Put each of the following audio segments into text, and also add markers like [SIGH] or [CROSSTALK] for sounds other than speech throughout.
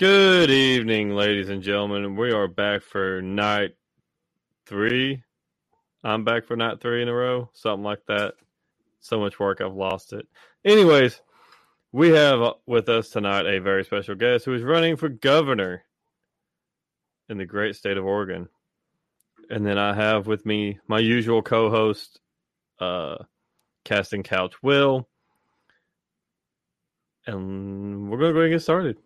Good evening, ladies and gentlemen. We are back for night three. I'm back for night three in a row, something like that. So much work, I've lost it. Anyways, we have with us tonight a very special guest who is running for governor in the great state of Oregon. And then I have with me my usual co host, uh, Casting Couch Will. And we're going to go and get started.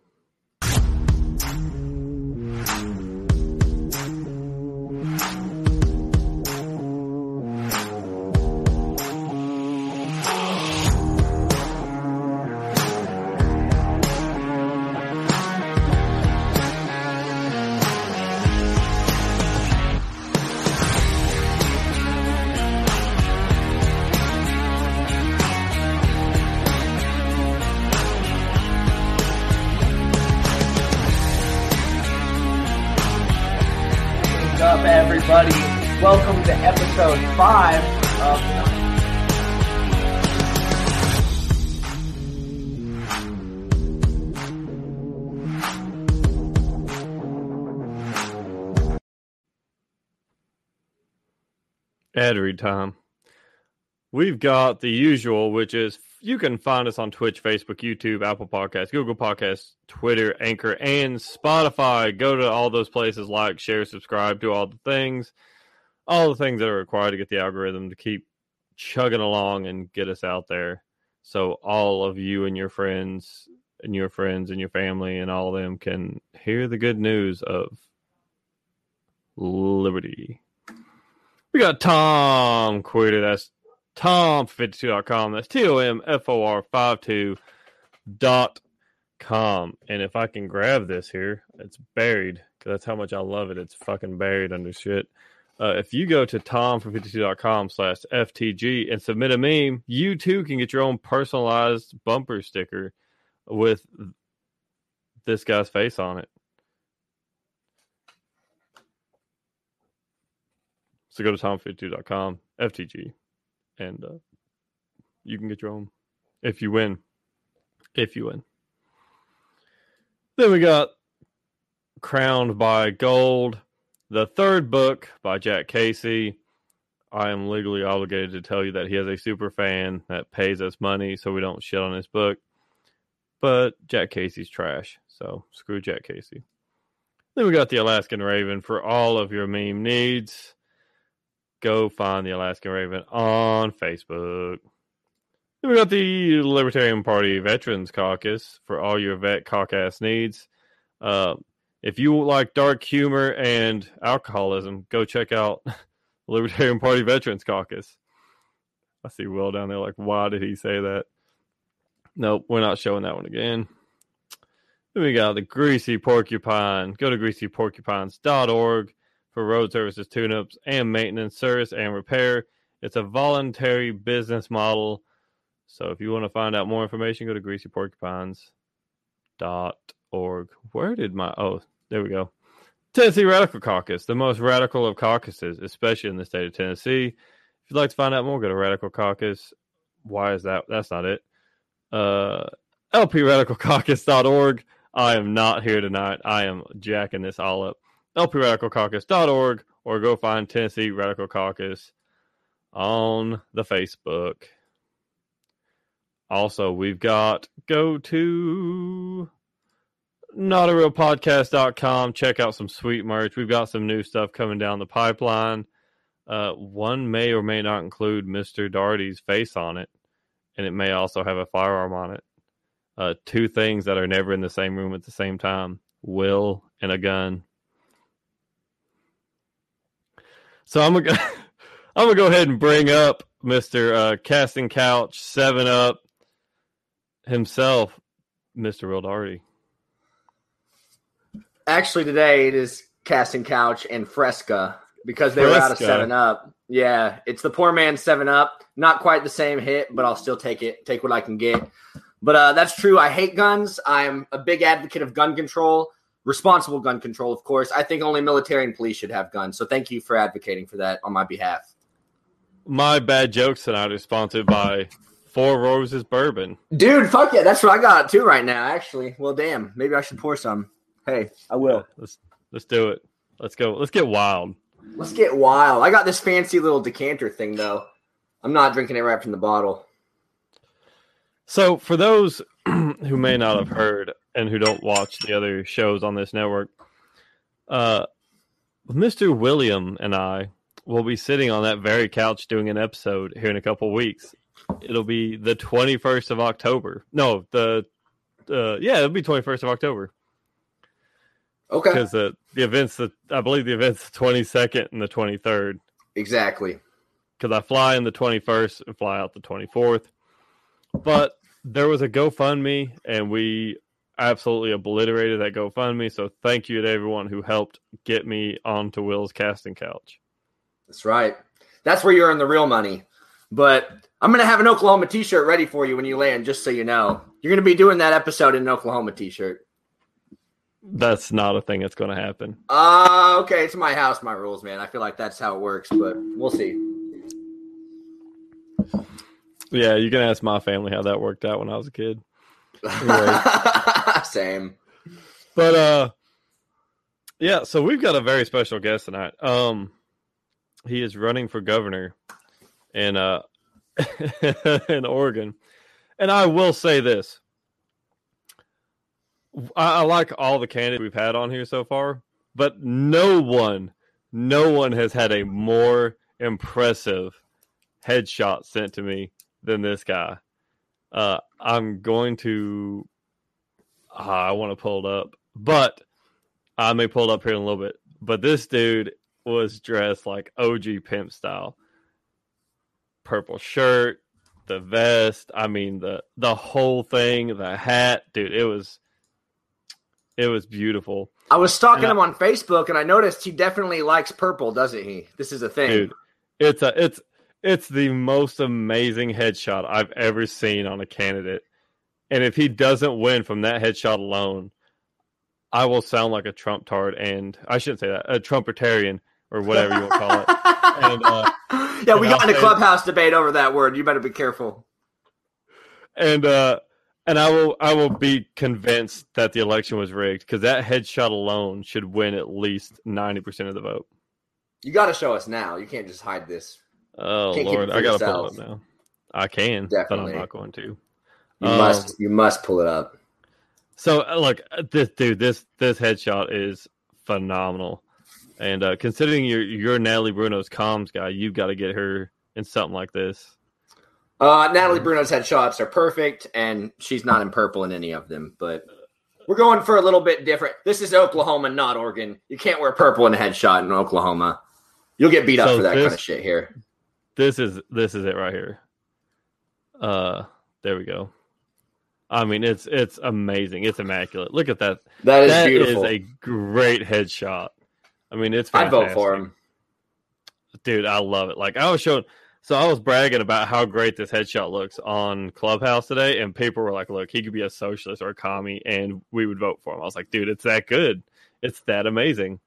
Read time. We've got the usual, which is you can find us on Twitch, Facebook, YouTube, Apple Podcasts, Google Podcasts, Twitter, Anchor, and Spotify. Go to all those places, like, share, subscribe, do all the things, all the things that are required to get the algorithm to keep chugging along and get us out there. So all of you and your friends and your friends and your family and all of them can hear the good news of liberty. We got Tom Quitter. That's Tom52.com. That's T O M F O R 52 dot com. And if I can grab this here, it's buried because that's how much I love it. It's fucking buried under shit. Uh, if you go to tom52.com slash FTG and submit a meme, you too can get your own personalized bumper sticker with this guy's face on it. So go to tom52.com, FTG, and uh, you can get your own if you win. If you win. Then we got Crowned by Gold, the third book by Jack Casey. I am legally obligated to tell you that he has a super fan that pays us money so we don't shit on his book. But Jack Casey's trash, so screw Jack Casey. Then we got the Alaskan Raven for all of your meme needs go find the Alaskan Raven on Facebook. Then we got the Libertarian Party Veterans Caucus for all your vet caucus needs. Uh, if you like dark humor and alcoholism, go check out [LAUGHS] Libertarian Party Veterans Caucus. I see Will down there like, why did he say that? Nope, we're not showing that one again. Then we got the Greasy Porcupine. Go to greasyporcupines.org for road services, tune-ups, and maintenance, service and repair. It's a voluntary business model. So if you want to find out more information, go to greasyporcupines.org. Where did my oh there we go. Tennessee Radical Caucus, the most radical of caucuses, especially in the state of Tennessee. If you'd like to find out more, go to Radical Caucus. Why is that? That's not it. Uh, LPRadicalCaucus.org. I am not here tonight. I am jacking this all up lpradicalcaucus.org or go find Tennessee Radical Caucus on the Facebook. Also, we've got go to not a real Check out some sweet merch. We've got some new stuff coming down the pipeline. Uh, one may or may not include Mr. Darty's face on it, and it may also have a firearm on it. Uh, two things that are never in the same room at the same time will and a gun. So I'm gonna [LAUGHS] I'm gonna go ahead and bring up Mister uh, Casting Couch Seven Up himself, Mister Darty. Actually, today it is Casting Couch and Fresca because they were out of Seven Up. Yeah, it's the poor man Seven Up. Not quite the same hit, but I'll still take it. Take what I can get. But uh, that's true. I hate guns. I'm a big advocate of gun control, responsible gun control, of course. I think only military and police should have guns. So thank you for advocating for that on my behalf. My bad jokes tonight are sponsored by Four Roses Bourbon. Dude, fuck yeah. That's what I got too right now, actually. Well, damn. Maybe I should pour some. Hey, I will. Let's let's do it. Let's go. Let's get wild. Let's get wild. I got this fancy little decanter thing though. I'm not drinking it right from the bottle. So, for those [CLEARS THROAT] who may not have heard and who don't watch the other shows on this network, uh, Mr. William and I will be sitting on that very couch doing an episode here in a couple weeks. It'll be the 21st of October. No, the uh, yeah, it'll be 21st of October Okay. because the the events that I believe the events the 22nd and the 23rd. Exactly. because I fly in the 21st and fly out the 24th. But there was a GoFundMe, and we absolutely obliterated that GoFundMe. So thank you to everyone who helped get me onto Will's casting couch. That's right. That's where you earn the real money. But I'm gonna have an Oklahoma t-shirt ready for you when you land, just so you know. You're gonna be doing that episode in an Oklahoma t-shirt. That's not a thing that's going to happen. Uh okay, it's my house, my rules, man. I feel like that's how it works, but we'll see. Yeah, you can ask my family how that worked out when I was a kid. [LAUGHS] Same. But uh yeah, so we've got a very special guest tonight. Um he is running for governor in uh [LAUGHS] in Oregon. And I will say this. I, I like all the candidates we've had on here so far, but no one, no one has had a more impressive headshot sent to me than this guy. Uh, I'm going to. Uh, I want to pull it up, but I may pull it up here in a little bit. But this dude was dressed like OG pimp style. Purple shirt, the vest. I mean the the whole thing, the hat, dude. It was it was beautiful, I was stalking him on Facebook and I noticed he definitely likes purple, doesn't he? This is a thing. dude. It's a it's it's the most amazing headshot I've ever seen on a candidate. And if he doesn't win from that headshot alone, I will sound like a Trump tard, and I shouldn't say that a Trumpertarian or whatever you want to call it. [LAUGHS] And, uh, yeah, we got I'll in a say- clubhouse debate over that word. You better be careful. and uh and I will I will be convinced that the election was rigged because that headshot alone should win at least ninety percent of the vote. You got to show us now. You can't just hide this. Oh Can't Lord, I gotta pull it up now. I can, Definitely. but I'm not going to. You Um, must. You must pull it up. So uh, look, uh, this dude, this this headshot is phenomenal, and uh, considering you're you're Natalie Bruno's comms guy, you've got to get her in something like this. Uh, Natalie Bruno's headshots are perfect, and she's not in purple in any of them. But we're going for a little bit different. This is Oklahoma, not Oregon. You can't wear purple in a headshot in Oklahoma. You'll get beat up So for that this- kind of shit here. This is this is it right here. Uh, there we go. I mean, it's it's amazing. It's immaculate. Look at that. That is That is beautiful. a great headshot. I mean, it's I'd vote for him. dude. I love it. Like I was showing, so I was bragging about how great this headshot looks on Clubhouse today, and people were like, "Look, he could be a socialist or a commie, and we would vote for him." I was like, "Dude, it's that good. It's that amazing."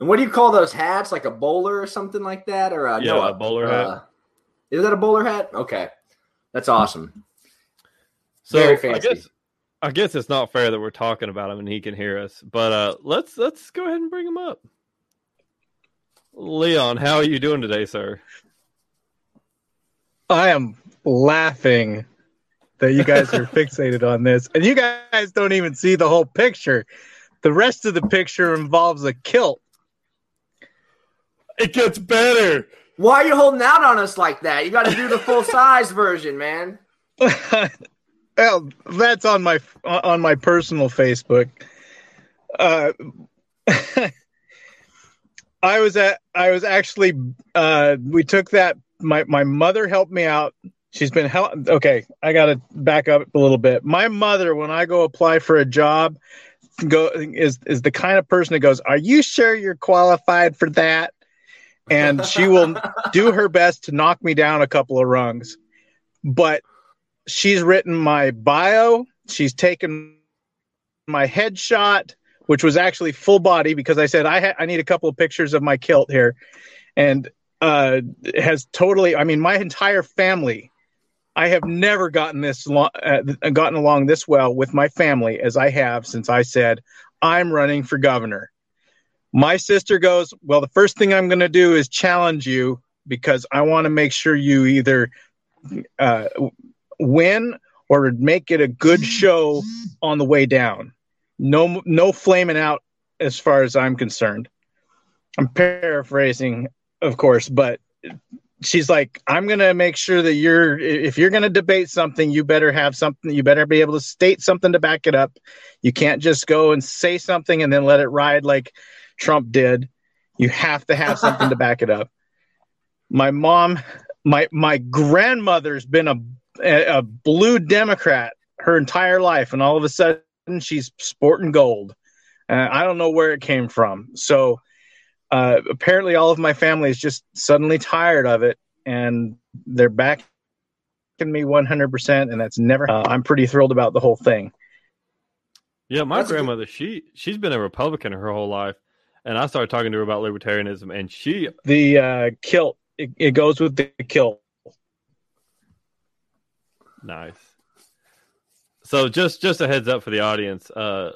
And what do you call those hats? Like a bowler or something like that, or uh, Yeah, no, a bowler hat. uh, Is that a bowler hat? Okay, that's awesome. So Very I guess I guess it's not fair that we're talking about him and he can hear us, but uh, let's let's go ahead and bring him up. Leon, how are you doing today, sir? I am laughing that you guys are [LAUGHS] fixated on this, and you guys don't even see the whole picture. The rest of the picture involves a kilt. [LAUGHS] It gets better. Why are you holding out on us like that? You got to do the full [LAUGHS] size version, man. [LAUGHS] well, that's on my on my personal Facebook. Uh, I was at I was actually uh, we took that my my mother helped me out. She's been help. Okay, I got to back up a little bit. My mother, when I go apply for a job, go is is the kind of person that goes, "Are you sure you're qualified for that?" And she will do her best to knock me down a couple of rungs. But she's written my bio. She's taken my headshot, which was actually full body because I said I ha- I need a couple of pictures of my kilt here, and uh, has totally. I mean, my entire family I have never gotten this lo- uh, gotten along this well with my family as I have since I said I'm running for governor. My sister goes, "Well, the first thing I'm going to do is challenge you because I want to make sure you either uh, win or make it a good show on the way down. No, no flaming out as far as I'm concerned." I'm paraphrasing, of course, but she's like, I'm going to make sure that you're, if you're going to debate something, you better have something, you better be able to state something to back it up. You can't just go and say something and then let it ride like Trump did. You have to have something to back it up. [LAUGHS] My mom, my, my grandmother's been a, a blue Democrat her entire life. And all of a sudden she's sporting gold. Uh, I don't know where it came from. So, uh, apparently all of my family is just suddenly tired of it and they're backing me 100% and that's never uh, i'm pretty thrilled about the whole thing yeah my That's a good- grandmother she she's been a republican her whole life and i started talking to her about libertarianism and she the uh, kilt. It, it goes with the kilt. Nice. So just just a heads up for the audience uh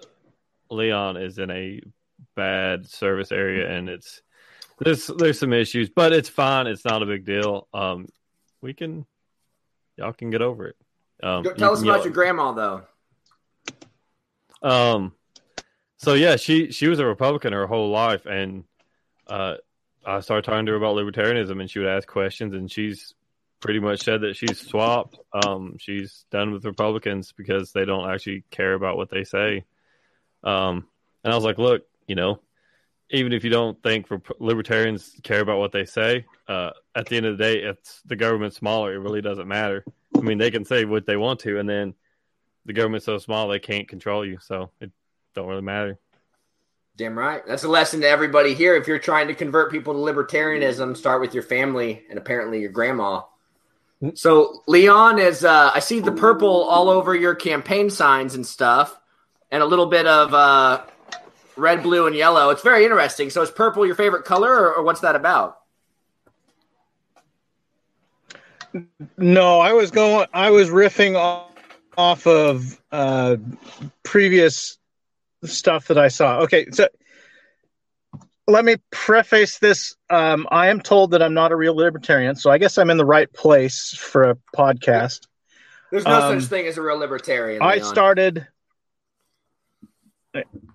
leon is in a bad service area and it's there's there's some issues but it's fine. It's not a big deal. Um we can y'all can get over it. Um Go- Tell us about your grandma, though. Um, so yeah, she she was a Republican her whole life, and uh, I started talking to her about libertarianism, and she would ask questions, and she's pretty much said that she's swapped. Um, she's done with Republicans because they don't actually care about what they say. Um, and I was like, look, you know, even if you don't think libertarians care about what they say, uh, at the end of the day, it's the government's smaller. It really doesn't matter. I mean, they can say what they want to, and then the government's so small they can't control you, so it don't really matter. Damn right. That's a lesson to everybody here. If you're trying to convert people to libertarianism, start with your family and apparently your grandma. So Leon is uh I see the purple all over your campaign signs and stuff and a little bit of uh red, blue and yellow. It's very interesting. So is purple your favorite color or, or what's that about? no i was going i was riffing off, off of uh previous stuff that i saw okay so let me preface this um i am told that i'm not a real libertarian so i guess i'm in the right place for a podcast There's no Um, such thing as a real libertarian. I Leon. started.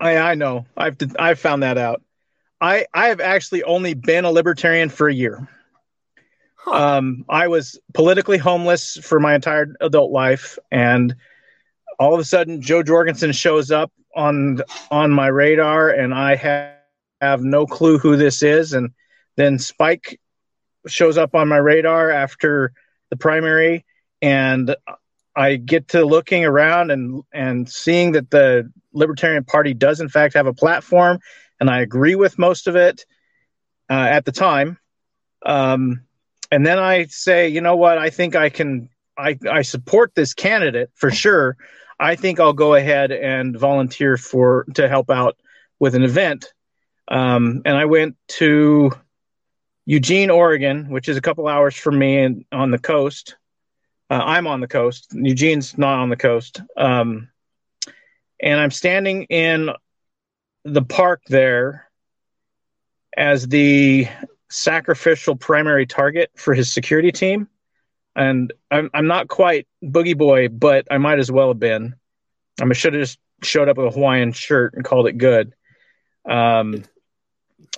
I I know I've I've found that out. I I have actually only been a libertarian for a year. Huh. Um, I was politically homeless for my entire adult life, and all of a sudden, Jo Jorgensen shows up on on my radar, and I have, have no clue who this is. And then Spike shows up on my radar after the primary, and I get to looking around and and seeing that the Libertarian Party does in fact have a platform, and I agree with most of it uh, at the time. Um, and then I say, you know what? I think I can. I I support this candidate for sure. I think I'll go ahead and volunteer for to help out with an event. Um, and I went to Eugene, Oregon, which is a couple hours from me and on the coast. Uh, I'm on the coast. Eugene's not on the coast. Um, and I'm standing in the park there as the sacrificial primary target for his security team. And I'm, I'm not quite Boogie Boy, but I might as well have been. I should have just showed up with a Hawaiian shirt and called it good. Um,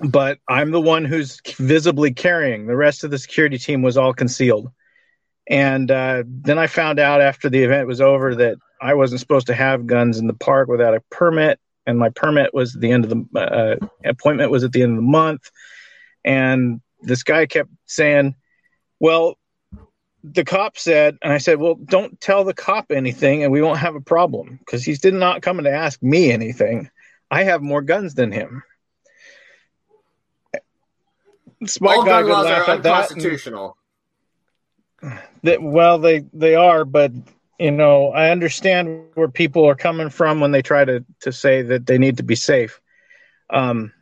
but I'm the one who's visibly carrying. The rest of the security team was all concealed. And uh, then I found out after the event was over that I wasn't supposed to have guns in the park without a permit, and my permit was at the end of the uh, appointment was at the end of the month. And this guy kept saying, "Well, the cop said," and I said, "Well, don't tell the cop anything, and we won't have a problem because he's did not coming to ask me anything. I have more guns than him." Spike All gun laws are at that, and- unconstitutional. that well they they are but you know i understand where people are coming from when they try to to say that they need to be safe um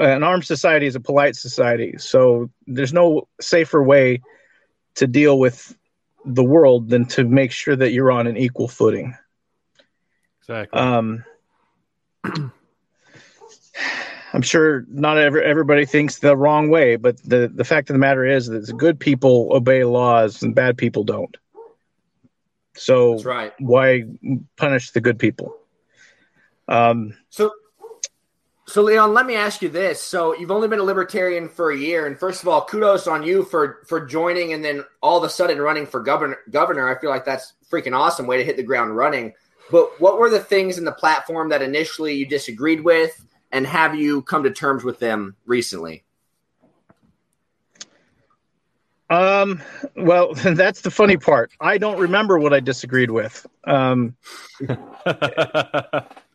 an armed society is a polite society so there's no safer way to deal with the world than to make sure that you're on an equal footing. Exactly. Um, I'm sure not every, everybody thinks the wrong way, but the, the fact of the matter is that good people obey laws and bad people don't. So That's right. why punish the good people? Um, So, so Leon, let me ask you this. So you've only been a libertarian for a year, and first of all, kudos on you for for joining and then all of a sudden running for governor. Governor, I feel like that's freaking awesome way to hit the ground running. But what were the things in the platform that initially you disagreed with, and have you come to terms with them recently? Um, well, [LAUGHS] that's the funny part. I don't remember what I disagreed with. Um, [LAUGHS]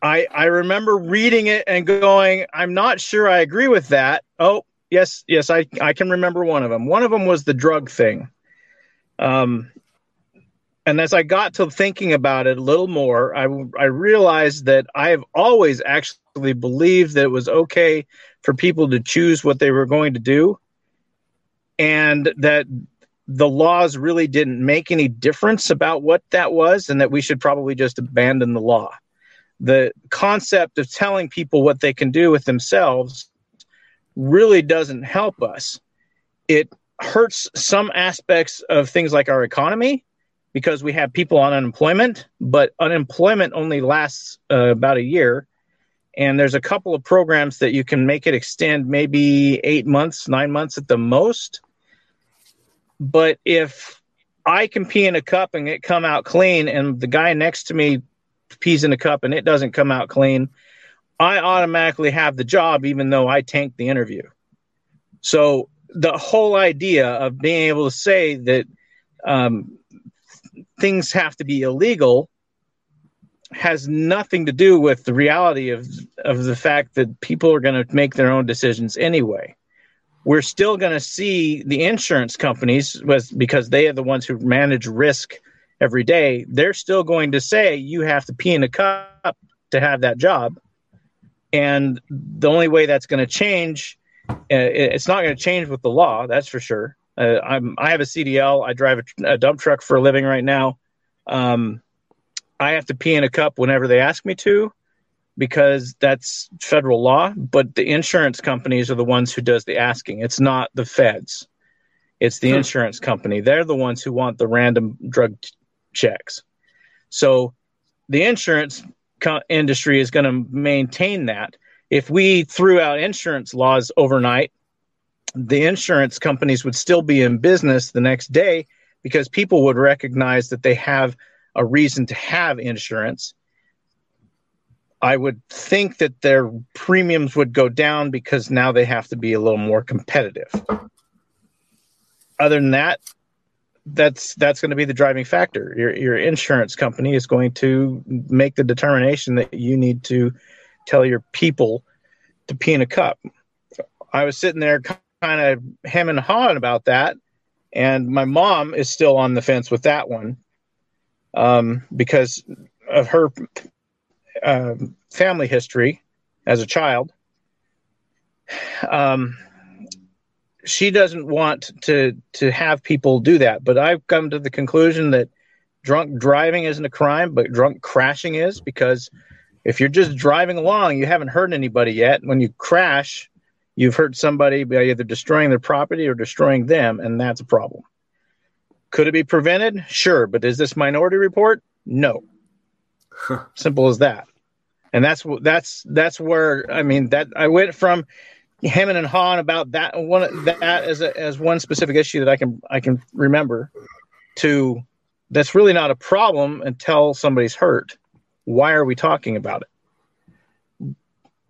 I I remember reading it and going, I'm not sure I agree with that. Oh, yes, yes, I I can remember one of them. One of them was the drug thing. Um, and as I got to thinking about it a little more, I I realized that I have always actually believed that it was okay for people to choose what they were going to do and that the laws really didn't make any difference about what that was and that we should probably just abandon the law the concept of telling people what they can do with themselves really doesn't help us. It hurts some aspects of things like our economy because we have people on unemployment but unemployment only lasts uh, about a year. And there's a couple of programs that you can make it extend maybe eight months nine months at the most. But if I can pee in a cup and it come out clean, and the guy next to me pees in a cup and it doesn't come out clean, I automatically have the job, even though I tanked the interview. So the whole idea of being able to say that um, things have to be illegal has nothing to do with the reality of of the fact that people are going to make their own decisions anyway we're still going to see the insurance companies was because they are the ones who manage risk every day they're still going to say you have to pee in a cup to have that job. And the only way that's going to change uh, it's not going to change with the law that's for sure. Uh, i'm i have a cdl i drive a, a, dump truck for a living right now. Um, i have to pee in a cup whenever they ask me to because that's federal law but the insurance companies are the ones who does the asking. It's not the feds. It's the insurance company. They're the ones who want the random drug checks. So the insurance co- industry is going to maintain that. If we threw out insurance laws overnight the insurance companies would still be in business the next day because people would recognize that they have a reason to have insurance. I would think that their premiums would go down because now they have to be a little more competitive. Other than that, that's that's going to be the driving factor. Your your insurance company is going to make the determination that you need to tell your people to pee in a cup. I was sitting there kind of hemming and hawing about that, and my mom is still on the fence with that one um, because of her uh, family history as a child. Um, she doesn't want to to have people do that, but I've come to the conclusion that drunk driving isn't a crime, but drunk crashing is because if you're just driving along, you haven't hurt anybody yet. When you crash, you've hurt somebody by either destroying their property or destroying them, and that's a problem. Could it be prevented? Sure, but is this minority report? No. Simple as that. And that's that's that's where I mean that I went from hemming and hawing about that one that as a, as one specific issue that I can I can remember to that's really not a problem until somebody's hurt. Why are we talking about it?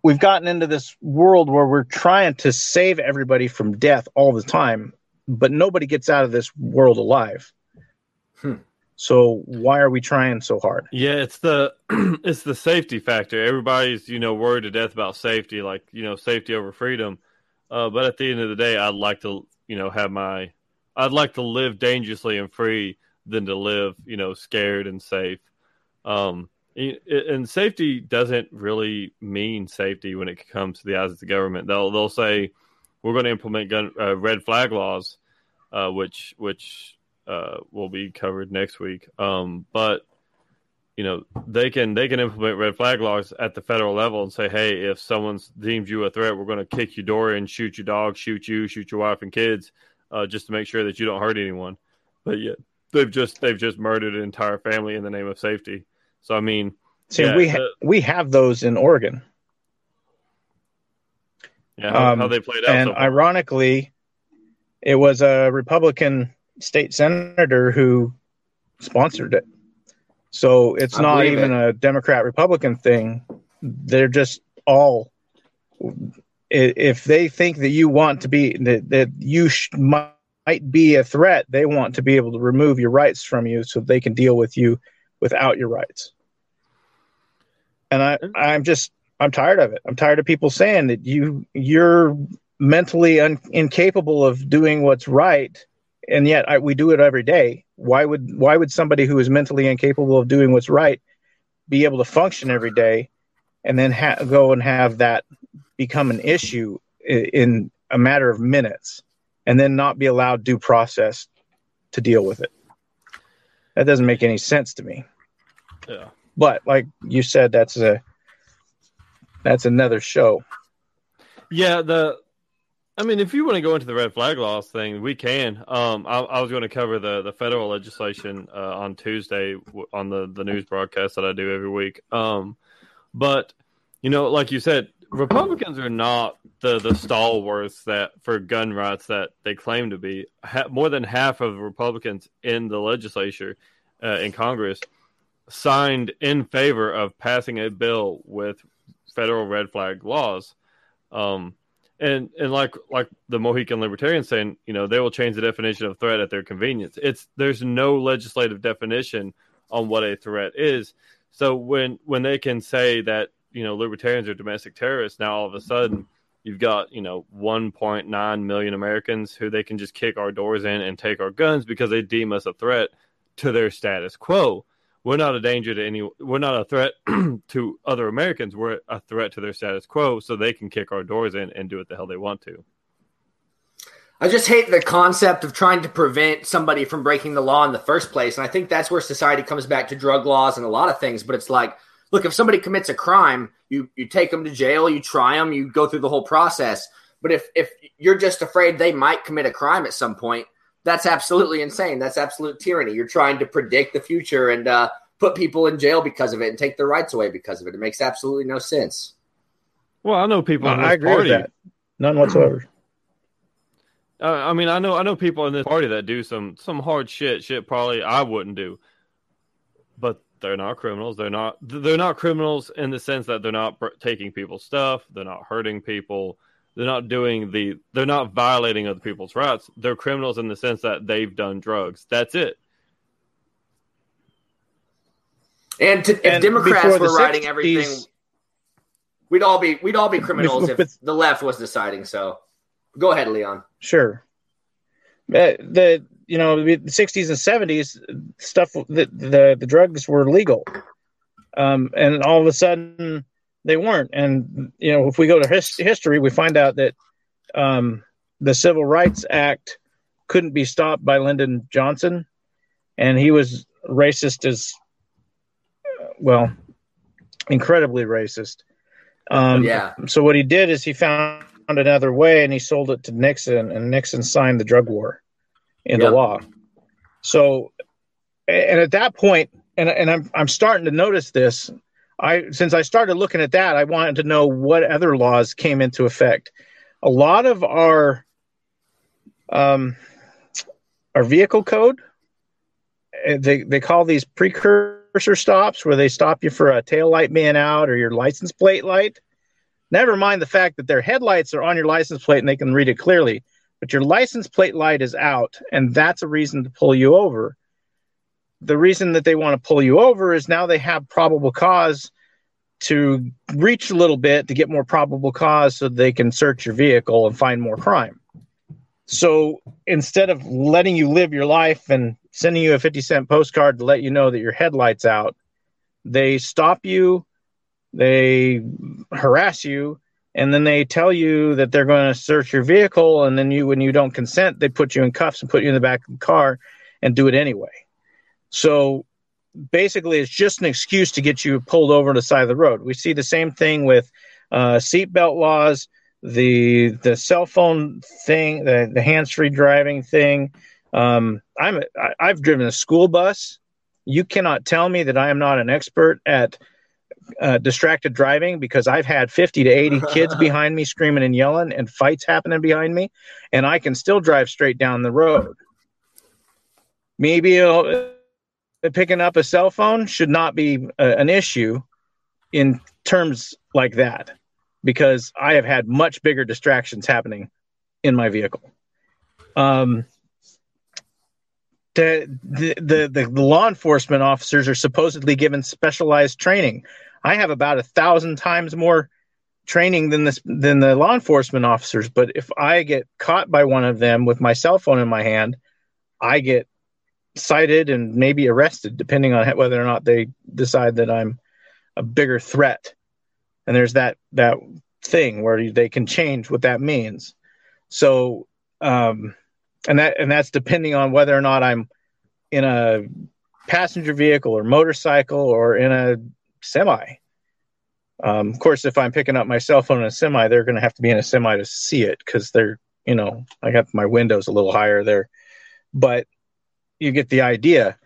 We've gotten into this world where we're trying to save everybody from death all the time, but nobody gets out of this world alive. Hmm. So why are we trying so hard? Yeah, it's the [CLEARS THROAT] it's the safety factor. Everybody's you know worried to death about safety, like you know safety over freedom. Uh, but at the end of the day, I'd like to you know have my I'd like to live dangerously and free than to live you know scared and safe. Um, and safety doesn't really mean safety when it comes to the eyes of the government. They'll they'll say we're going to implement gun uh, red flag laws, uh, which which uh, will be covered next week. Um, but you know they can they can implement red flag laws at the federal level and say, hey, if someone's deems you a threat, we're going to kick your door in, shoot your dog, shoot you, shoot your wife and kids, uh, just to make sure that you don't hurt anyone. But yet they've just they've just murdered an entire family in the name of safety. So I mean, See, yeah, we ha- we have those in Oregon. Yeah, how, um, how they played out. And so ironically, it was a Republican state senator who sponsored it. So it's I not even it. a Democrat Republican thing. They're just all. If they think that you want to be that, that you sh- might be a threat, they want to be able to remove your rights from you so they can deal with you without your rights. And I, I'm just, I'm tired of it. I'm tired of people saying that you, you're mentally un- incapable of doing what's right, and yet I, we do it every day. Why would why would somebody who is mentally incapable of doing what's right be able to function every day and then ha- go and have that become an issue in, in a matter of minutes and then not be allowed due process to deal with it? That doesn't make any sense to me. Yeah. But like you said that's a that's another show. Yeah the I mean, if you want to go into the red flag laws thing, we can. Um, I, I, was going to cover the, the federal legislation uh, on Tuesday on the, the news broadcast that I do every week. Um, but you know, like you said, Republicans are not the the stalwarts that for gun rights that they claim to be. Ha- more than half of Republicans in the legislature uh, in Congress signed in favor of passing a bill with federal red flag laws. Um, and and like like the Mohican libertarians saying, you know, they will change the definition of threat at their convenience. It's there's no legislative definition on what a threat is. So when when they can say that you know libertarians are domestic terrorists, now all of a sudden you've got you know 1.9 million Americans who they can just kick our doors in and take our guns because they deem us a threat to their status quo we're not a danger to any we're not a threat [CLEARS THROAT] to other americans. We're a threat to their status quo so they can kick our doors in and do what the hell they want to. I just hate the concept of trying to prevent somebody from breaking the law in the first place. And i think that's where society comes back to drug laws and a lot of things. But it's like look if somebody commits a crime you you take them to jail you try them you go through the whole process. But if if you're just afraid they might commit a crime at some point that's absolutely insane. That's absolute tyranny. You're trying to predict the future and uh, put people in jail because of it and take their rights away because of it. It makes absolutely no sense. Well, I know people. I agree party. with that. None whatsoever. [CLEARS THROAT] Uh, I mean, I know, I know people in this party that do some some hard shit. Shit, probably I wouldn't do, but they're not criminals. They're not. They're not criminals in the sense that they're not taking people's stuff. They're not hurting people they're not doing the they're not violating other people's rights. They're criminals in the sense that they've done drugs. That's it. And, to, if and Democrats were writing everything, we'd all be we'd all be criminals if the left was deciding. So, go ahead, Leon. Sure. Uh, the you know the 60s and 70s stuff the the, the drugs were legal, um, and all of a sudden they weren't. And you know, if we go to his- history, we find out that um, the Civil Rights Act couldn't be stopped by Lyndon Johnson, and he was racist as well, incredibly racist. Um, yeah. So what he did is he found another way, and he sold it to Nixon, and Nixon signed the drug war into yep. law. So, and at that point, and and I'm I'm starting to notice this I since I started looking at that, I wanted to know what other laws came into effect. A lot of our um, our vehicle code, eh, they they call these precursor stops, where they stop you for a tail light being out or your license plate light. Never mind the fact that their headlights are on your license plate and they can read it clearly, but your license plate light is out, and that's a reason to pull you over the reason that they want to pull you over is now they have probable cause to reach a little bit to get more probable cause so they can search your vehicle and find more crime. So instead of letting you live your life and sending you a 50 cent postcard to let you know that your headlight's out, they stop you, they harass you, and then they tell you that they're going to search your vehicle. And then you, when you don't consent, they put you in cuffs and put you in the back of the car and do it anyway. So basically, it's just an excuse to get you pulled over to the side of the road. We see the same thing with uh, seatbelt laws, the the cell phone thing, the, the hands free driving thing. Um, I'm I, I've driven a school bus. You cannot tell me that I am not an expert at uh, distracted driving because I've had 50 to 80 kids [LAUGHS] behind me screaming and yelling and fights happening behind me, and I can still drive straight down the road. Maybe picking up a cell phone should not be a, uh, an issue in terms like that because I have had much bigger distractions happening in my vehicle. Um, the, the, the, the law enforcement officers are supposedly given specialized training. I have about a thousand times more training than this than the law enforcement officers. But if I get caught by one of them with my cell phone in my hand, I get cited and maybe arrested, depending on whether or not they decide that I'm a bigger threat. And there's that that thing where they can change what that means. So, um, and that and that's depending on whether or not I'm in a passenger vehicle or motorcycle or in a semi. Um, of course, if I'm picking up my cell phone in a semi, they're going to have to be in a semi to see it because they're, you know, I got my windows a little higher there. But you get the idea.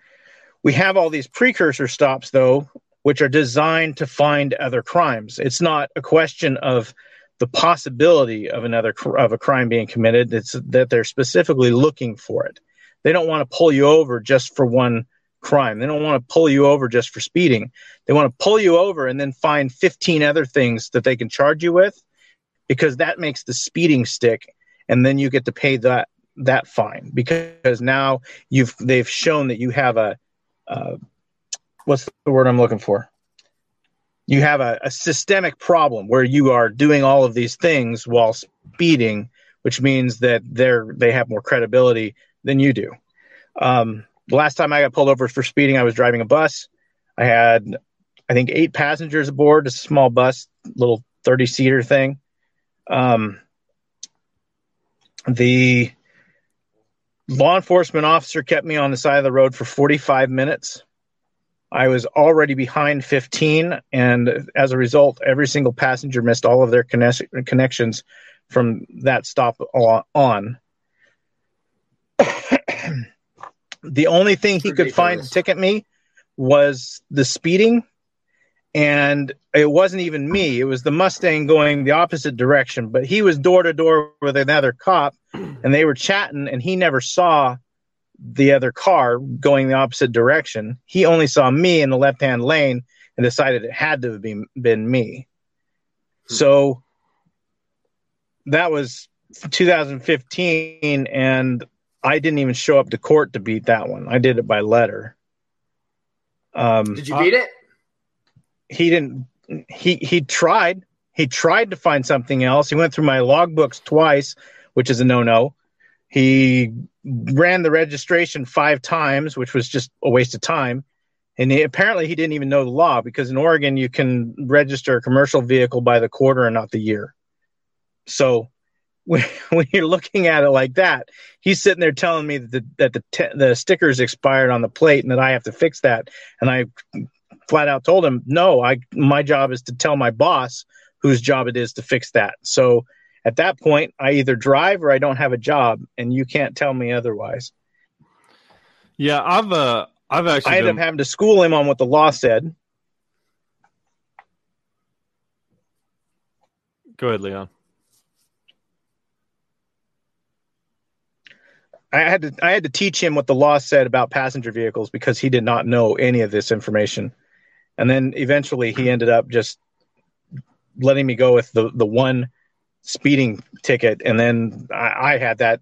We have all these precursor stops, though, which are designed to find other crimes. It's not a question of the possibility of another of a crime being committed. It's that they're specifically looking for it. They don't want to pull you over just for one crime. They don't want to pull you over just for speeding. They want to pull you over and then find 15 other things that they can charge you with because that makes the speeding stick and then you get to pay that that fine because now you've they've shown that you have a uh, what's the word I'm looking for? You have a, a systemic problem where you are doing all of these things while speeding, which means that they're they have more credibility than you do. Um, the last time I got pulled over for speeding, I was driving a bus. I had, I think, eight passengers aboard. a small bus, little thirty seater thing. Um, the law enforcement officer kept me on the side of the road for 45 minutes. I was already behind 15, and as a result, every single passenger missed all of their connections from that stop on. [CLEARS THROAT] the only thing he could find to ticket me was the speeding and it wasn't even me. It was the mustang going the opposite direction but he was door to door with another cop and they were chatting and he never saw the other car going the opposite direction. He only saw me in the left hand lane and decided it had to have been, been me. Hmm. so that was 2015 and i didn't even show up to court to beat that one. I did it by letter. Um, did you beat it he didn't he he tried he tried to find something else. He went through my logbooks twice which is a no-no. He ran the registration five times which was just a waste of time. And he, apparently he didn't even know the law because in oregon you can register a commercial vehicle by the quarter and not the year. So [LAUGHS] when, when you're looking at it like that he's sitting there telling me that the, that the, t- the stickers expired on the plate and that i have to fix that. And i flat out told him, no, I my job is to tell my boss whose job it is to fix that. So at that point, I either drive or I don't have a job, and you can't tell me otherwise. Yeah, I've uh, I've actually. I ended been... up having to school him on what the law said. Go ahead, Leon. I had to I had to teach him what the law said about passenger vehicles because he did not know any of this information and then eventually he ended up just letting me go with the the one speeding ticket and then I, I, had that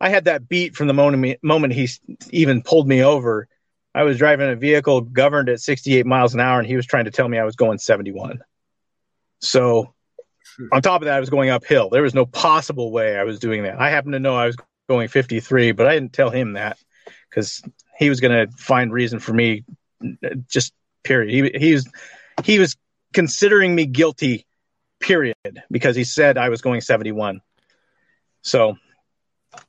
I had that beat from the moment moment he even pulled me over. I was driving a vehicle governed at 68 miles an hour and he was trying to tell me I was going 71. So hmm. on top of that I was going uphill. There was no possible way I was doing that. I happened to know I was going 53, but I didn't tell him that cuz he was going to find reason for me uh, just period. He, he was he was considering me guilty, period, because he said I was going 71. So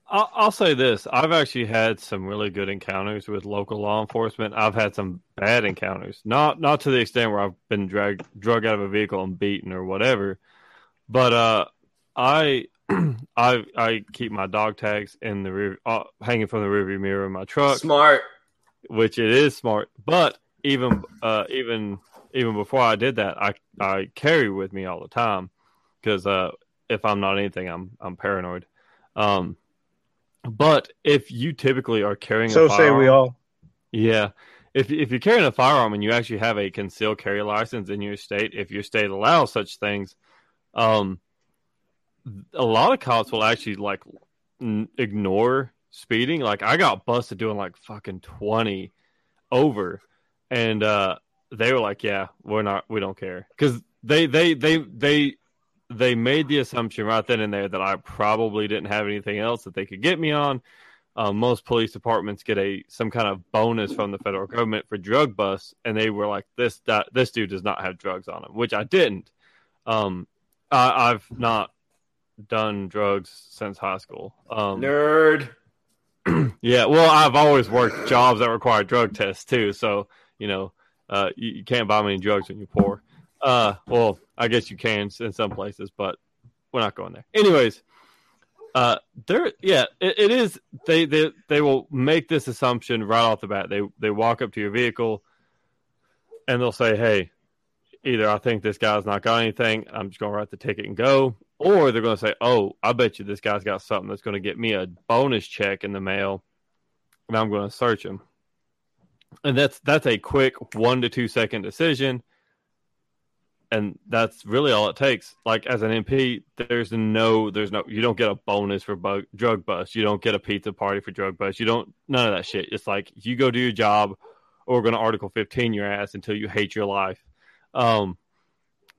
I'll, I'll say this: I've actually had some really good encounters with local law enforcement. I've had some bad encounters, not not to the extent where I've been dragged drug out of a vehicle and beaten or whatever, but uh, I [CLEARS THROAT] I I keep my dog tags in the rear, uh, hanging from the rearview mirror of my truck. Smart. Which it is smart, but even uh, even even before I did that, I I carry with me all the time because uh, if I'm not anything, I'm I'm paranoid. Um, but if you typically are carrying, so say we all. Yeah, if if you're carrying a firearm and you actually have a concealed carry license in your state, if your state allows such things, um, a lot of cops will actually like n- ignore speeding. Like I got busted doing like fucking twenty over, and uh, they were like, "Yeah, we're not, we don't care," because they they they they they made the assumption right then and there that I probably didn't have anything else that they could get me on. Um, most police departments get a some kind of bonus from the federal government for drug busts, and they were like, "This that, this dude does not have drugs on him," which I didn't. Um, I, I've not done drugs since high school. Um, Nerd. [CLEARS THROAT] yeah, well, I've always worked jobs that require drug tests too, so you know, uh, you, can't buy many drugs when you're poor. Uh, well, I guess you can in some places, but we're not going there. Anyways, uh, there, yeah, it, it is. They, they they will make this assumption right off the bat. They they walk up to your vehicle, and they'll say, "Hey, either I think this guy's not got anything. I'm just going to write the ticket and go." Or they're going to say, "Oh, I bet you this guy's got something that's going to get me a bonus check in the mail, and I'm going to search him." And that's that's a quick one to two second decision and that's really all it takes. Like as an MP, there's no, there's no, you don't get a bonus for bug, drug bust. You don't get a pizza party for drug bust. You don't, none of that shit. It's like you go do your job, or we're going to Article 15 your ass until you hate your life. Um,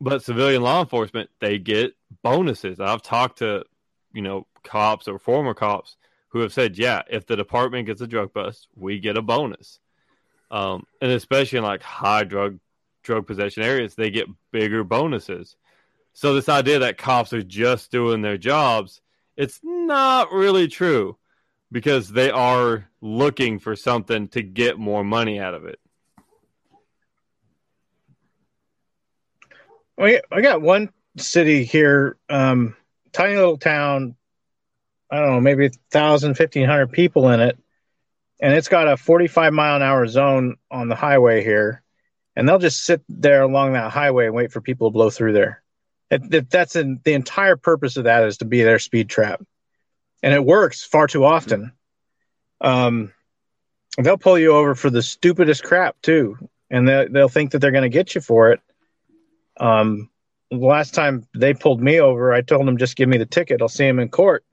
but civilian law enforcement, they get bonuses. I've talked to, you know, cops or former cops who have said, yeah, if the department gets a drug bust, we get a bonus. Um, and especially in like high drug drug possession areas, they get bigger bonuses. So this idea that cops are just doing their jobs, it's not really true because they are looking for something to get more money out of it. I got one city here, um, tiny little town. I don't know, maybe 1,000, 1,500 people in it. And it's got a 45 mile an hour zone on the highway here and they'll just sit there along that highway and wait for people to blow through there. It, it, that's in, the entire purpose of that is to be their speed trap, and it works far too often. Um, they'll pull you over for the stupidest crap too, and they'll, they'll think that they're going to get you for it. Um, last time they pulled me over, I told them just give me the ticket. I'll see him in court.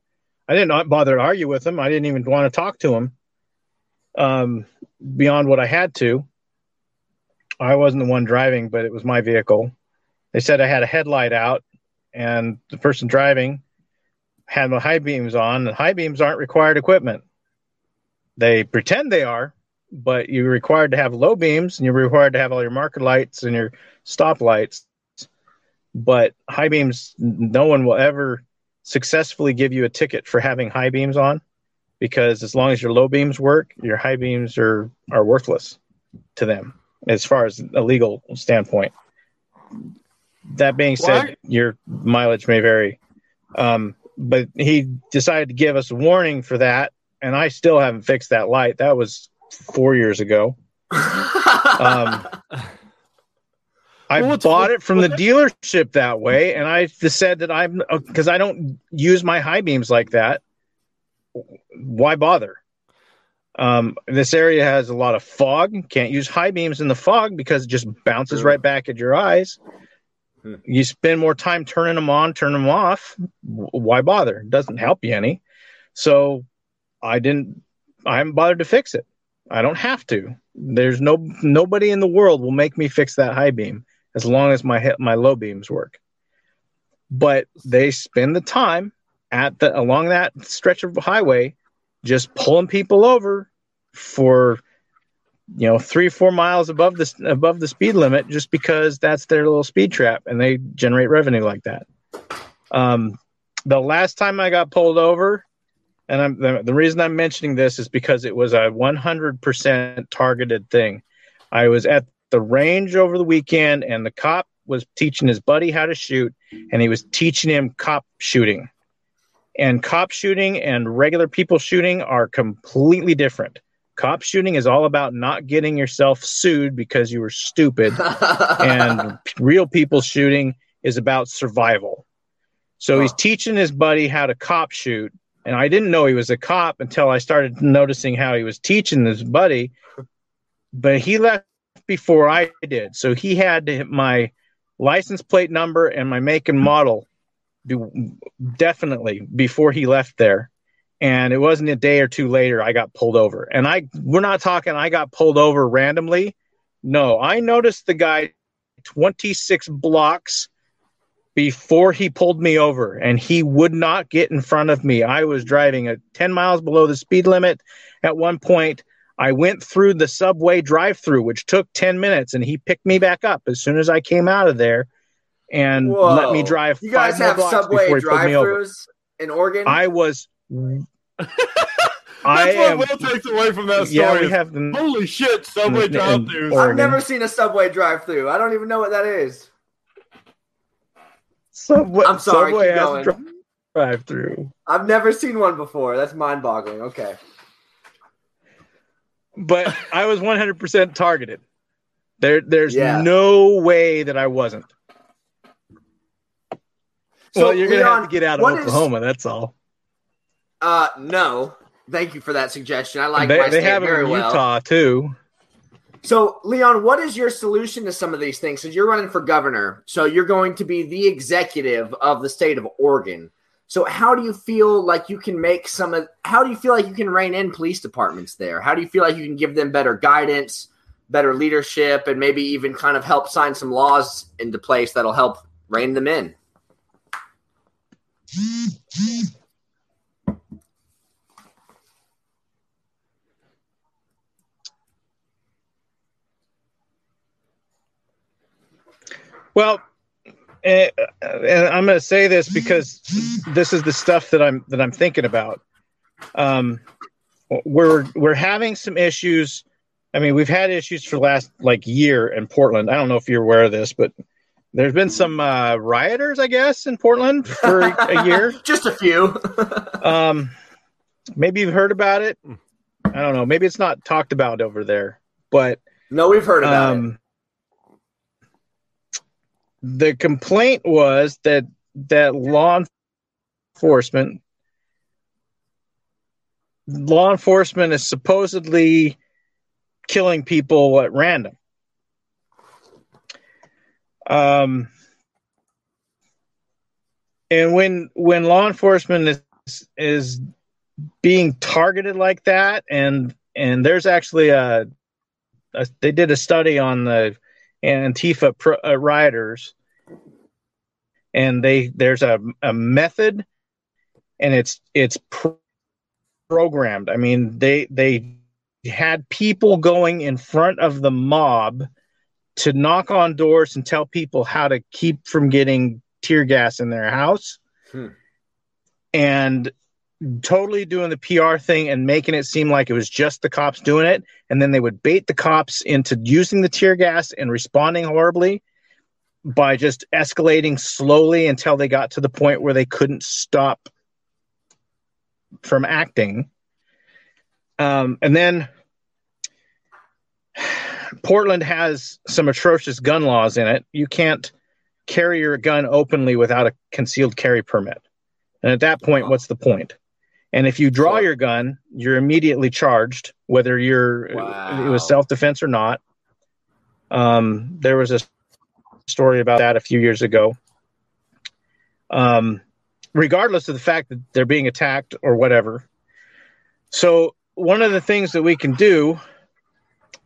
I did not bother to argue with him. I didn't even want to talk to him um, beyond what I had to. I wasn't the one driving, but it was my vehicle. They said I had a headlight out, and the person driving had my high beams on. And high beams aren't required equipment. They pretend they are, but you're required to have low beams, and you're required to have all your marker lights and your stop lights. But high beams, no one will ever successfully give you a ticket for having high beams on, because as long as your low beams work, your high beams are are worthless to them as far as a legal standpoint. That being said, your mileage may vary. Um, but he decided to give us a warning for that, and I still haven't fixed that light. That was four years ago. [LAUGHS] um, I well, bought it from the dealership that way, and I just said that I'm because I don't use my high beams like that. Why bother? Um, this area has a lot of fog. Can't use high beams in the fog because it just bounces right back at your eyes. You spend more time turning them on, turn them off. Why bother? It doesn't help you any. So I didn't. I haven't bothered to fix it. I don't have to. There's no nobody in the world will make me fix that high beam as long as my my low beams work. But they spend the time at the along that stretch of highway just pulling people over for you know three four miles above the above the speed limit just because that's their little speed trap and they generate revenue like that um, the last time i got pulled over and I'm the, the reason I'm mentioning this is because it was a 100% targeted thing. I was at the range over the weekend, and the cop was teaching his buddy how to shoot, and he was teaching him cop shooting. And cop shooting and regular people shooting are completely different. Cop shooting is all about not getting yourself sued because you were stupid, [LAUGHS] and real people shooting is about survival. So he's teaching his buddy how to cop shoot, and I didn't know he was a cop until I started noticing how he was teaching his buddy. But he left before I did, so he had my license plate number and my make and model definitely before he left there and it wasn't a day or two later I got pulled over. And I we're not talking I got pulled over randomly. No, I noticed the guy 26 blocks before he pulled me over and he would not get in front of me. I was driving at 10 miles below the speed limit at one point. I went through the subway drive-through which took 10 minutes and he picked me back up as soon as I came out of there and Whoa. let me drive You guys have subway drive-throughs in Oregon? I was [LAUGHS] That's I what am- Will takes away from that story. yeah, we have the Holy shit, Subway And- drive-thrus. and- I've never seen a subway drive-through. I don't even know what that is. subway. I'm sorry, Subway keep has going. drive-through. I've never seen one before. That's mind-boggling. Okay. but I was 100% targeted. There, there's Yeah. no way that I wasn't. So, well, you're gonna Leon, have to get out of what is- Oklahoma. that's all. Uh, no. Thank you for that suggestion. I like they my they state have it in well. Utah too. So, Leon, what is your solution to some of these things? Because you're running for governor, so you're going to be the executive of the state of Oregon. So, how do you feel like you can make some of? How do you feel like you can rein in police departments there? How do you feel like you can give them better guidance, better leadership, and maybe even kind of help sign some laws into place that'll help rein them in? Well, eh, and I'm going to say this because this is the stuff that I'm that I'm thinking about. Um, we're we're having some issues. I mean, we've had issues for last like year in Portland. I don't know if you're aware of this, but there's been some uh, rioters, I guess, in Portland for a year. [LAUGHS] Just a few. [LAUGHS] Um, maybe you've heard about it. I don't know. Maybe it's not talked about over there, but no, we've heard about it. um, the complaint was that that law enforcement law enforcement is supposedly killing people at random. Um, and when when law enforcement is is being targeted like that, and and there's actually a, a they did a study on the Antifa pro, uh, rioters, and they there's a a method, and it's it's pro- programmed. I mean, they they had people going in front of the mob to knock on doors and tell people how to keep from getting tear gas in their house, Hmm. and totally doing the PR thing and making it seem like it was just the cops doing it. And then they would bait the cops into using the tear gas and responding horribly by just escalating slowly until they got to the point where they couldn't stop from acting. Um, and then Portland has some atrocious gun laws in it. You can't carry your gun openly without a concealed carry permit. And at that point, what's the point? And if you draw your gun, you're immediately charged, whether you're it was self defense or not. Um, there was a story about that a few years ago. Um, regardless of the fact that they're being attacked or whatever. So one of the things that we can do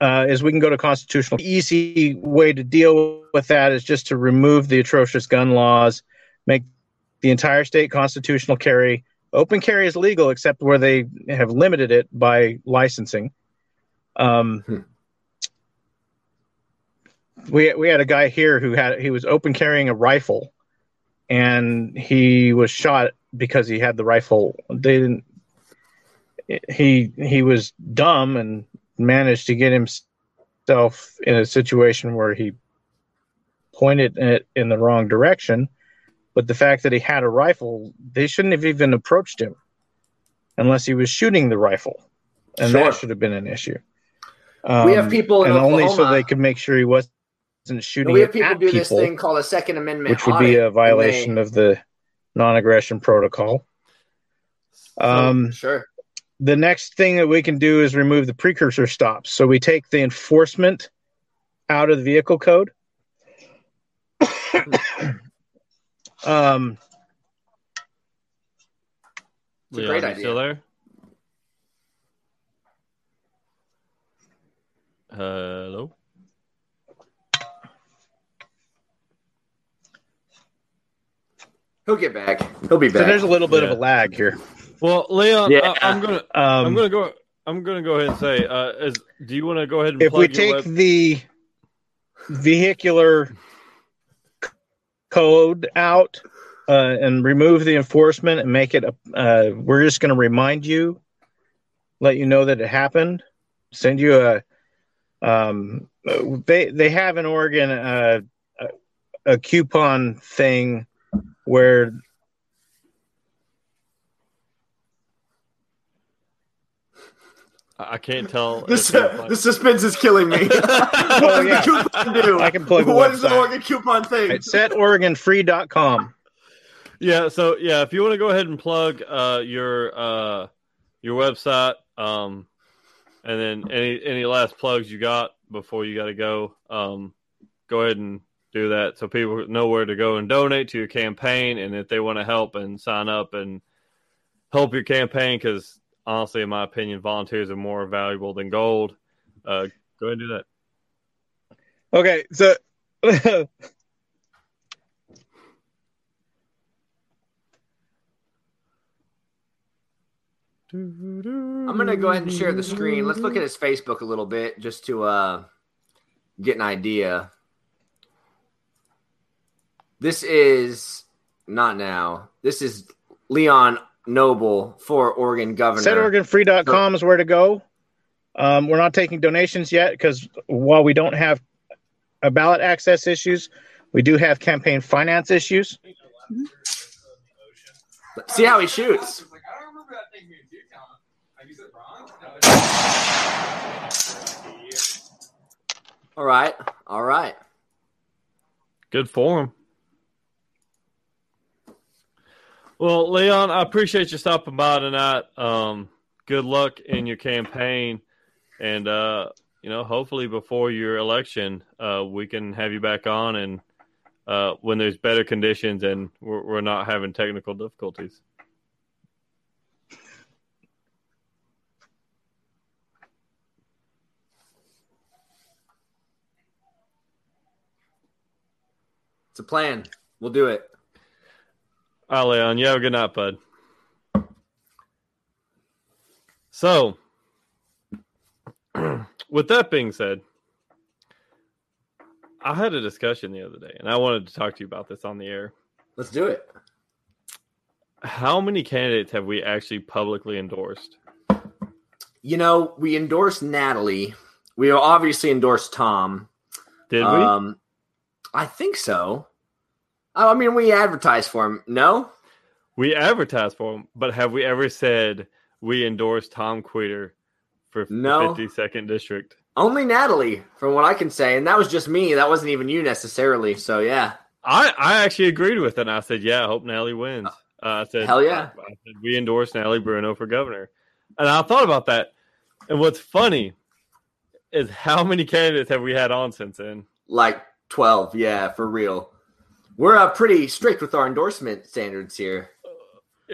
uh, is we can go to constitutional. The easy way to deal with that is just to remove the atrocious gun laws, make the entire state constitutional carry. Open carry is legal except where they have limited it by licensing. Um, Hmm. We we had a guy here who had he was open carrying a rifle, and he was shot because he had the rifle. They didn't he he was dumb and managed to get himself in a situation where he pointed it in the wrong direction. But the fact that he had a rifle, they shouldn't have even approached him unless he was shooting the rifle, and Sure. that should have been an issue. We have Um, people and only so they could make sure he wasn't shooting we have people do people, this thing called a Second Amendment, which would be a violation they- of the non-aggression protocol. Um, sure. The next thing that we can do is remove the precursor stops. So we take the enforcement out of the vehicle code. [COUGHS] um, It's a Leon, great idea. Still there? Hello. He'll get back. He'll be so back. there's a little bit Yeah. of a lag here. Well, Leon, Yeah. I, am gonna I'm Um, gonna go. I'm gonna go ahead and say, uh, is, do you want to go ahead and if we plug your take web- the vehicular code out uh, and remove the enforcement and make it a, uh, we're just going to remind you let you know that it happened send you a um, they they have in oregon uh, a, a coupon thing where I I can't tell. [LAUGHS] This, uh, the suspense is killing me. [LAUGHS] what Oh, does yeah. the coupon do? I can plug the What is the. Oregon coupon thing? it's at oregonfree.com Yeah, so yeah, if you want to go ahead and plug uh, your uh, your website, um, and then any any last plugs you got before you got to go, um, go ahead and do that so people know where to go and donate to your campaign, and if they want to help and sign up and help your campaign, because honestly, in my opinion, volunteers are more valuable than gold. Uh, go ahead and do that. okay so [LAUGHS] I'm gonna go ahead and share the screen. Let's look at his Facebook a little bit just to uh, get an idea. This is not now. This is Leon Noble for Oregon governor. Said OregonFree.com is where to go. Um, we're not taking donations yet because while we don't have a ballot access issues, we do have campaign finance issues. See how he shoots. Like, I don't remember that thing being two count. Like you said, bronze? No, it's- All right, all right. Good for him. Well, Leon, I appreciate you stopping by tonight. Um, good luck in your campaign, and uh, you know, hopefully before your election, uh, we can have you back on, and uh, when there's better conditions and we're, we're not having technical difficulties. It's a plan. We'll do it. All right, Leon, you have a good night, bud. So, [CLEARS THROAT] with that being said, I had a discussion the other day, and I wanted to talk to you about this on the air. Let's do it. How many candidates have we actually publicly endorsed? You know, we endorsed Natalie. We obviously endorsed Tom. Did we? Um, I think so. I I mean, we advertised for him. No, we advertised for him, but have we ever said we endorse Tom Queter for No. the 52nd district? only Natalie, from what I can say, and that was just me. That wasn't even you necessarily. So yeah, I, I actually agreed with it. And I said, yeah, I hope Natalie wins. Uh, I said, Hell yeah. I, I said, we endorse Natalie Bruno for governor. And I thought about that. And what's funny is how many candidates have we had on since then? like twelve. Yeah, for real. We're uh, pretty strict with our endorsement standards here.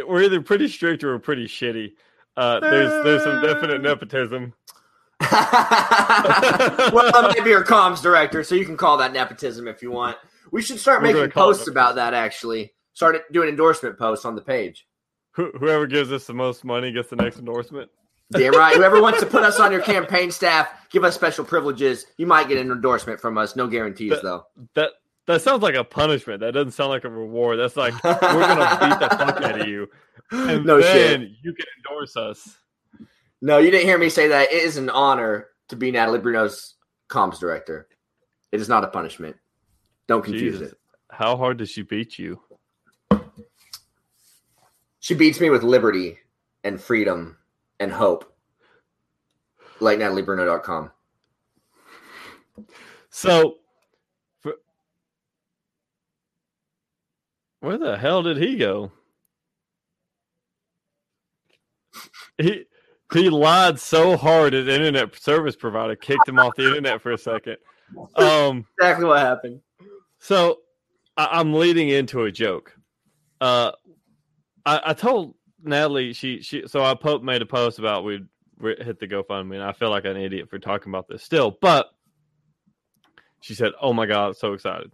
We're either pretty strict or we're pretty shitty. Uh, there's there's some definite nepotism. [LAUGHS] [LAUGHS] well, that might be our comms director, so you can call that nepotism if you want. We should start We're making posts about that. Actually, start doing endorsement posts on the page. Who, whoever gives us the most money gets the next endorsement. Damn right. [LAUGHS] Whoever wants to put us on your campaign staff, give us special privileges. You might get an endorsement from us. No guarantees, But- though. That that sounds like a punishment. That doesn't sound like a reward. That's like we're gonna beat the fuck out of you, [LAUGHS] and no then shit. you can endorse us. No, you didn't hear me say that. It is an honor to be Natalie Bruno's comms director. It is not a punishment. Don't confuse Jesus. it. How hard does she beat you? She beats me with liberty and freedom and hope. Like NatalieBruno.com. So, for, where the hell did he go? He he lied so hard his internet service provider kicked him off the internet for a second. [LAUGHS] Um, Exactly what happened. so I, I'm leading into a joke. Uh, I, I told Natalie she she so I po- made a post about we'd hit the GoFundMe, and I feel like an idiot for talking about this still, but she said, "Oh my god, so excited!"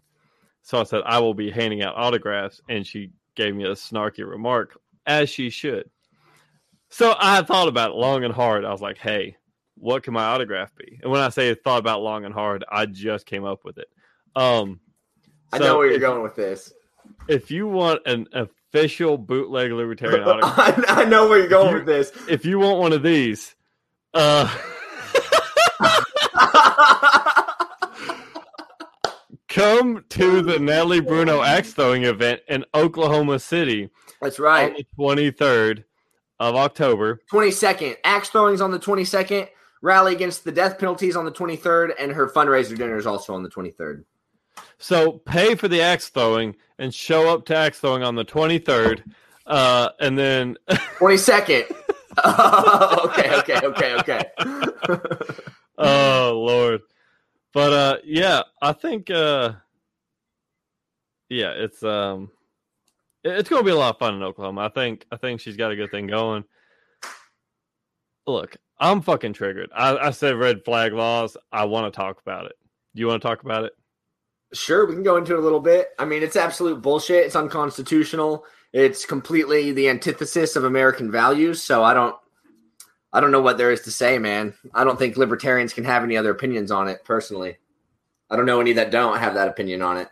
So I said, "I will be handing out autographs," and she gave me a snarky remark, as she should. So I thought about it long and hard. I was like, "Hey, what can my autograph be?" And when I say thought about long and hard, I just came up with it. Um, I know where you're if- going with this. if you want an official bootleg libertarian [LAUGHS] autograph, I, I know where you're going You- with this. if you want one of these, uh, [LAUGHS] come to the Natalie Bruno axe throwing event in Oklahoma City That's on right. the 23rd of October. 22nd. Axe throwing's on the 22nd. Rally against the death penalties on the 23rd. And her fundraiser dinner is also on the 23rd. So pay for the axe throwing and show up to axe throwing on the 23rd. Uh, and then [LAUGHS] 22nd. [LAUGHS] oh, okay, okay, okay, okay. oh lord but uh yeah i think uh yeah it's um it- it's gonna be a lot of fun in oklahoma i think i think she's got a good thing going look i'm fucking triggered i, I said red flag laws i want to talk about it do you want to talk about it Sure, we can go into it a little bit. I mean, it's absolute bullshit. It's unconstitutional. It's completely the antithesis of American values. So I don't, I don't know what there is to say, man. I don't think libertarians can have any other opinions on it. Personally, I don't know any that don't have that opinion on it.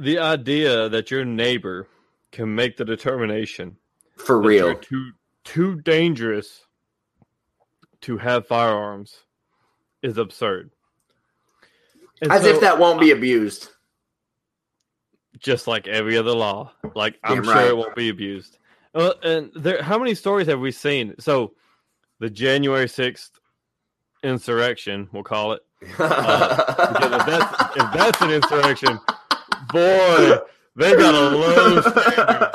the idea that your neighbor can make the determination For real, too too dangerous to have firearms is absurd And as so- if that won't be abused. just like every other law. Like I'm sure it won't be abused. Uh, and there, how many stories have we seen? So, the January sixth insurrection, we'll call it. Uh, if that's if that's an insurrection, boy, they got a low standard.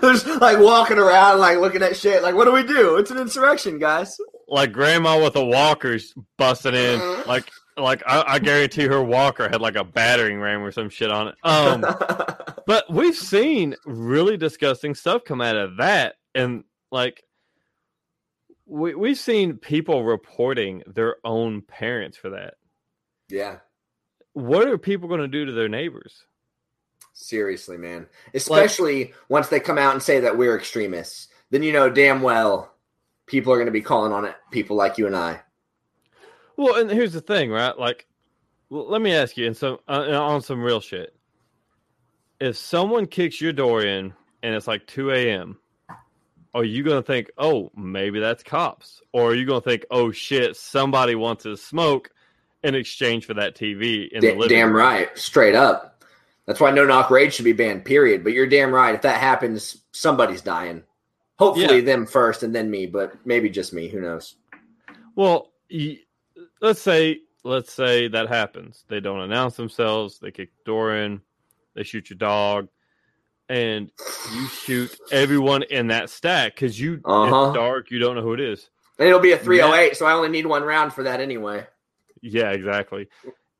There's like walking around, like looking at shit. Like, what do we do? It's an insurrection, guys. Like grandma with a walker's busting in. Like like I, I guarantee her walker had like a battering ram or some shit on it. Um, [LAUGHS] But we've seen really disgusting stuff come out of that, and like we we've seen people reporting their own parents for that. yeah. What are people going to do to their neighbors? Seriously, man. Especially once they come out and say that we're extremists, then you know damn well people are going to be calling on it. People like you and I. Well, and here's the thing, right? Like, let me ask you, and some uh, on some real shit. If someone kicks your door in and it's like 2 a.m., are you going to think, oh, maybe that's cops? Or are you going to think, oh, shit, somebody wants to smoke in exchange for that TV in the living damn room? right, straight up. That's why no knock raids should be banned. Period. But you're damn right. If that happens, somebody's dying. Hopefully Yeah. them first and then me, but maybe just me. Who knows? Well, y- let's say let's say that happens. They don't announce themselves. They kick the door in. They shoot your dog, and you shoot everyone in that stack because you Uh-huh. it's dark. You don't know who it is. And it'll be a 308, so I only need one round for that anyway. Yeah, exactly.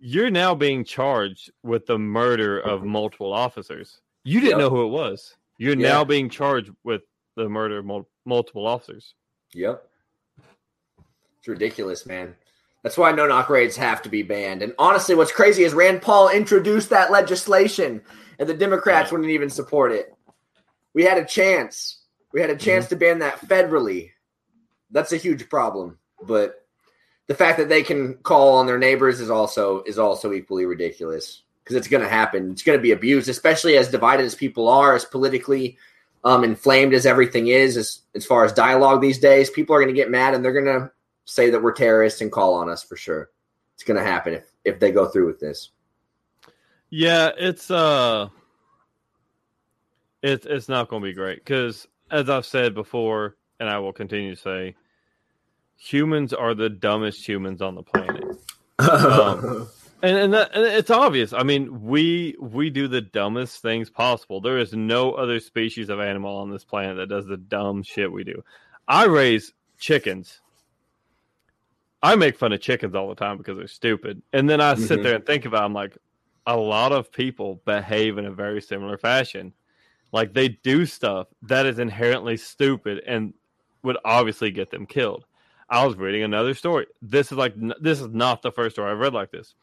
You're now being charged with the murder of multiple officers. You didn't Yep. know who it was. You're Yeah. now being charged with the murder of mul- multiple officers. Yep. It's ridiculous, man. That's why no knock raids have to be banned. And honestly, what's crazy is Rand Paul introduced that legislation and the Democrats wouldn't even support it. We had a chance. We had a chance Mm-hmm. to ban that federally. That's a huge problem. But the fact that they can call on their neighbors is also is also equally ridiculous because it's going to happen. It's going to be abused, especially as divided as people are, as politically um, inflamed as everything is, as as far as dialogue these days, people are going to get mad and they're going to say that we're terrorists and call on us for sure. It's going to happen if if they go through with this. Yeah, it's uh, it's it's not going to be great because, as I've said before, and I will continue to say, humans are the dumbest humans on the planet. Um, [LAUGHS] and and, that, and it's obvious. I mean, we we do the dumbest things possible. There is no other species of animal on this planet that does the dumb shit we do. I raise chickens. I make fun of chickens all the time because they're stupid, and then I sit Mhm. there and think about. It, I'm like, a lot of people behave in a very similar fashion. Like they do stuff that is inherently stupid and would obviously get them killed. I was reading another story. This is like this is not the first story I've read like this.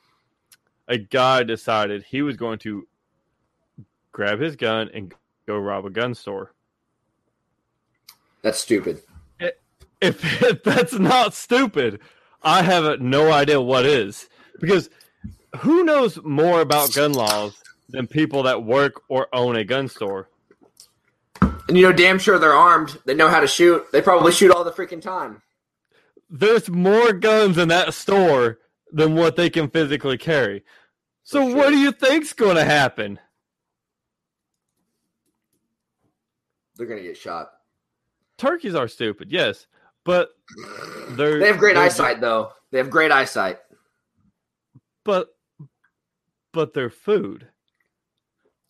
A guy decided he was going to grab his gun and go rob a gun store. That's stupid. If, [LAUGHS] if that's not stupid, I have no idea what is. Because who knows more about gun laws than people that work or own a gun store? And you know, damn sure they're armed. They know how to shoot. They probably shoot all the freaking time. there's more guns in that store than what they can physically carry. So sure. what do you think's going to happen? They're gonna get shot. Turkeys are stupid, yes, but they're They have great eyesight, though. They have great eyesight. But but they're food.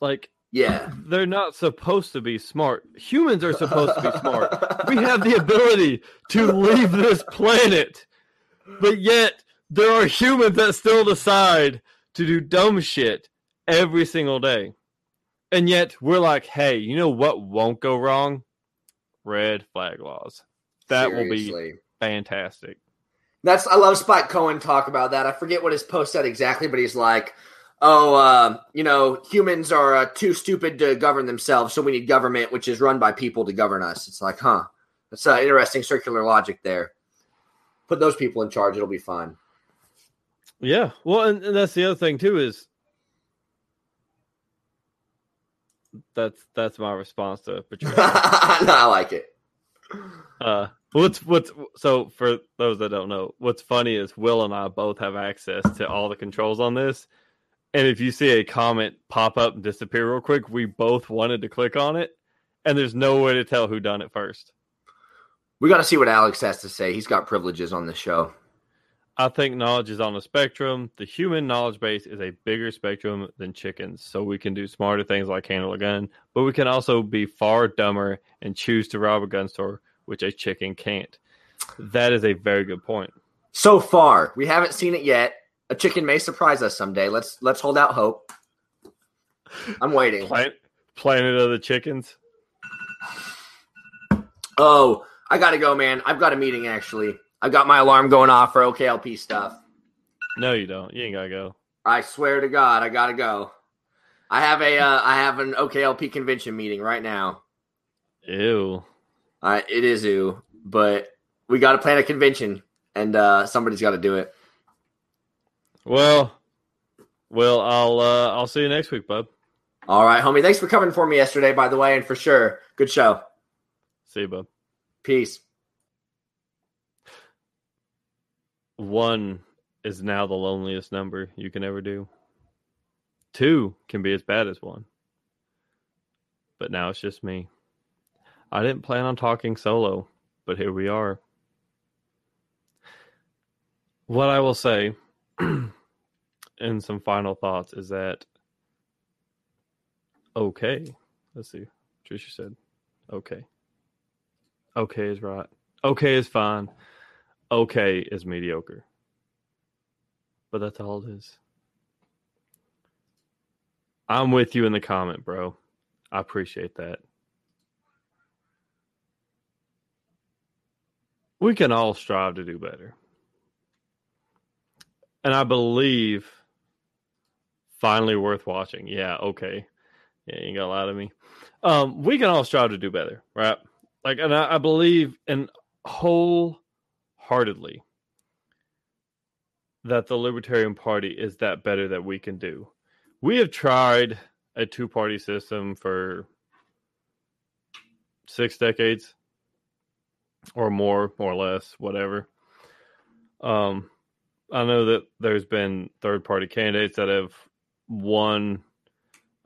Like Yeah. they're not supposed to be smart. Humans are supposed to be smart. [LAUGHS] We have the ability to leave this planet, but yet there are humans that still decide to do dumb shit every single day. And yet we're like, hey, you know what won't go wrong? Red flag laws. That will be fantastic. That's I love Spike Cohen talk about that. I forget what his post said exactly, but he's like, "Oh, uh, you know, humans are uh, too stupid to govern themselves, so we need government, which is run by people, to govern us." It's like, huh? That's uh, interesting circular logic there. Put those people in charge; it'll be fine. Yeah. Well, and, and that's the other thing too is that's that's my response to [LAUGHS] betrayal. no, I like it. Uh, what's what's so for those that don't know, what's funny is Will and I both have access to all the controls on this, and if you see a comment pop up and disappear real quick, we both wanted to click on it, and there's no way to tell who done it first. We got to see what Alex has to say. He's got privileges on this show. I think knowledge is on a spectrum. The human knowledge base is a bigger spectrum than chickens, so we can do smarter things like handle a gun, but we can also be far dumber and choose to rob a gun store, which a chicken can't. That is a very good point. So far, we haven't seen it yet. A chicken may surprise us someday. Let's let's hold out hope. I'm waiting. Plan- Planet of the Chickens. Oh, I gotta go, man. I've got a meeting actually. I've got my alarm going off for OKLP stuff. No, you don't. You ain't gotta go. I swear to God, I gotta go. I have a uh, I have an OKLP convention meeting right now. Ew. Uh, it is ooh, but we got to plan a convention, and uh, somebody's got to do it. Well, well, I'll uh, I'll see you next week, bub. All right, homie. Thanks for coming for me yesterday, by the way, and for sure, good show. See you, bub. Peace. One is now the loneliest number you can ever do. Two can be as bad as one. But now it's just me. I didn't plan on talking solo, but here we are. What I will say [CLEARS THROAT] in some final thoughts is that okay. Let's see. Trisha said okay. Okay is right. Okay is fine. Okay is mediocre. But that's all it is. I'm with you in the comment, bro. I appreciate that. We can all strive to do better. And I believe finally worth watching. Yeah, okay. Yeah, you ain't got a lot of me. Um, we can all strive to do better, right? Like, and I, I believe in wholeheartedly that the Libertarian Party is that better that we can do. We have tried a two party system for six decades or more or less, whatever. Um, I know that there's been third party candidates that have won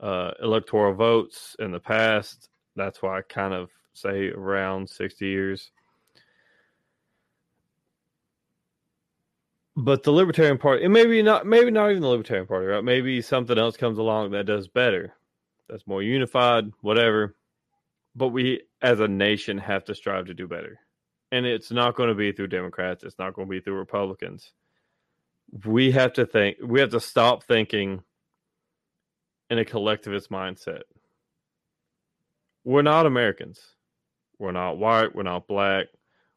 uh, electoral votes in the past. That's why I kind of say around 60 years. But the Libertarian Party, maybe not, maybe not even the Libertarian Party, right? Maybe something else comes along that does better, that's more unified, whatever. But we, as a nation, have to strive to do better, and it's not going to be through Democrats. It's not going to be through Republicans. We have to think. We have to stop thinking in a collectivist mindset. We're not Americans. We're not white. We're not black.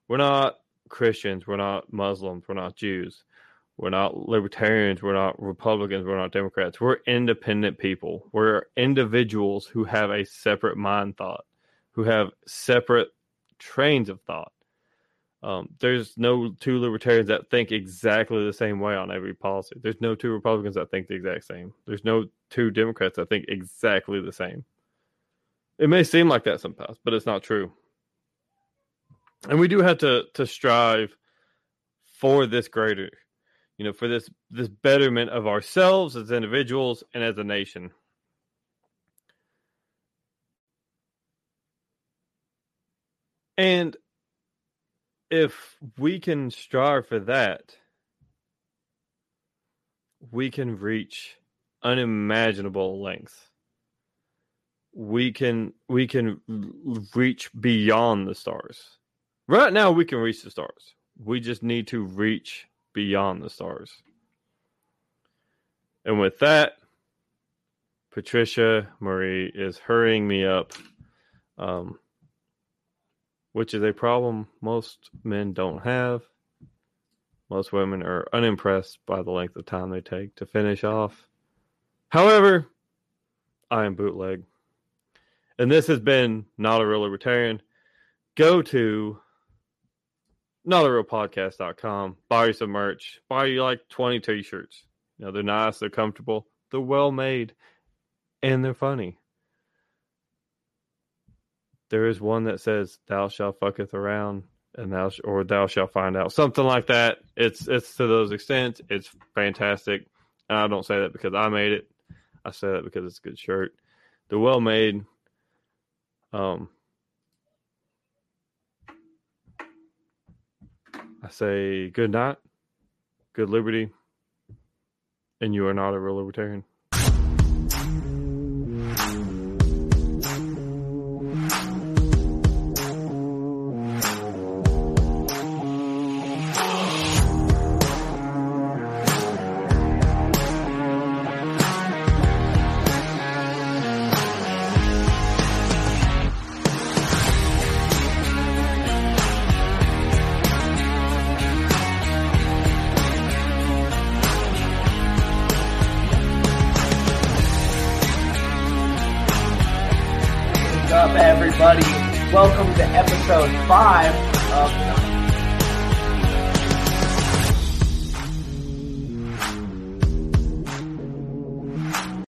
We're not Christians. We're not Muslims. We're not Jews. We're not libertarians. We're not Republicans. We're not Democrats. We're independent people. We're individuals who have a separate mind thought, who have separate trains of thought. Um, there's no two libertarians that think exactly the same way on every policy. There's no two Republicans that think the exact same. There's no two Democrats that think exactly the same. It may seem like that sometimes, but it's not true. And we do have to to strive for this greater, you know, for this this betterment of ourselves as individuals and as a nation. And if we can strive for that, we can reach unimaginable lengths. We can we can reach beyond the stars. Right now we can reach the stars. We just need to reach beyond the stars. And with that, Patricia Marie is hurrying me up. Um, which is a problem most men don't have. Most women are unimpressed by the length of time they take to finish off. However, I am bootleg. And this has been Not a Real Libertarian. Go to notarealpodcast.com, buy you some merch, buy you like 20 t shirts. You know, they're nice, they're comfortable, they're well made, and they're funny there is one that says thou shalt fucketh around and thou sh- or thou shalt find out something like that. It's it's to those extents. It's fantastic. And i don't say that because i made it. I say that because it's a good shirt. The well made um i say good night good liberty and you are not a real libertarian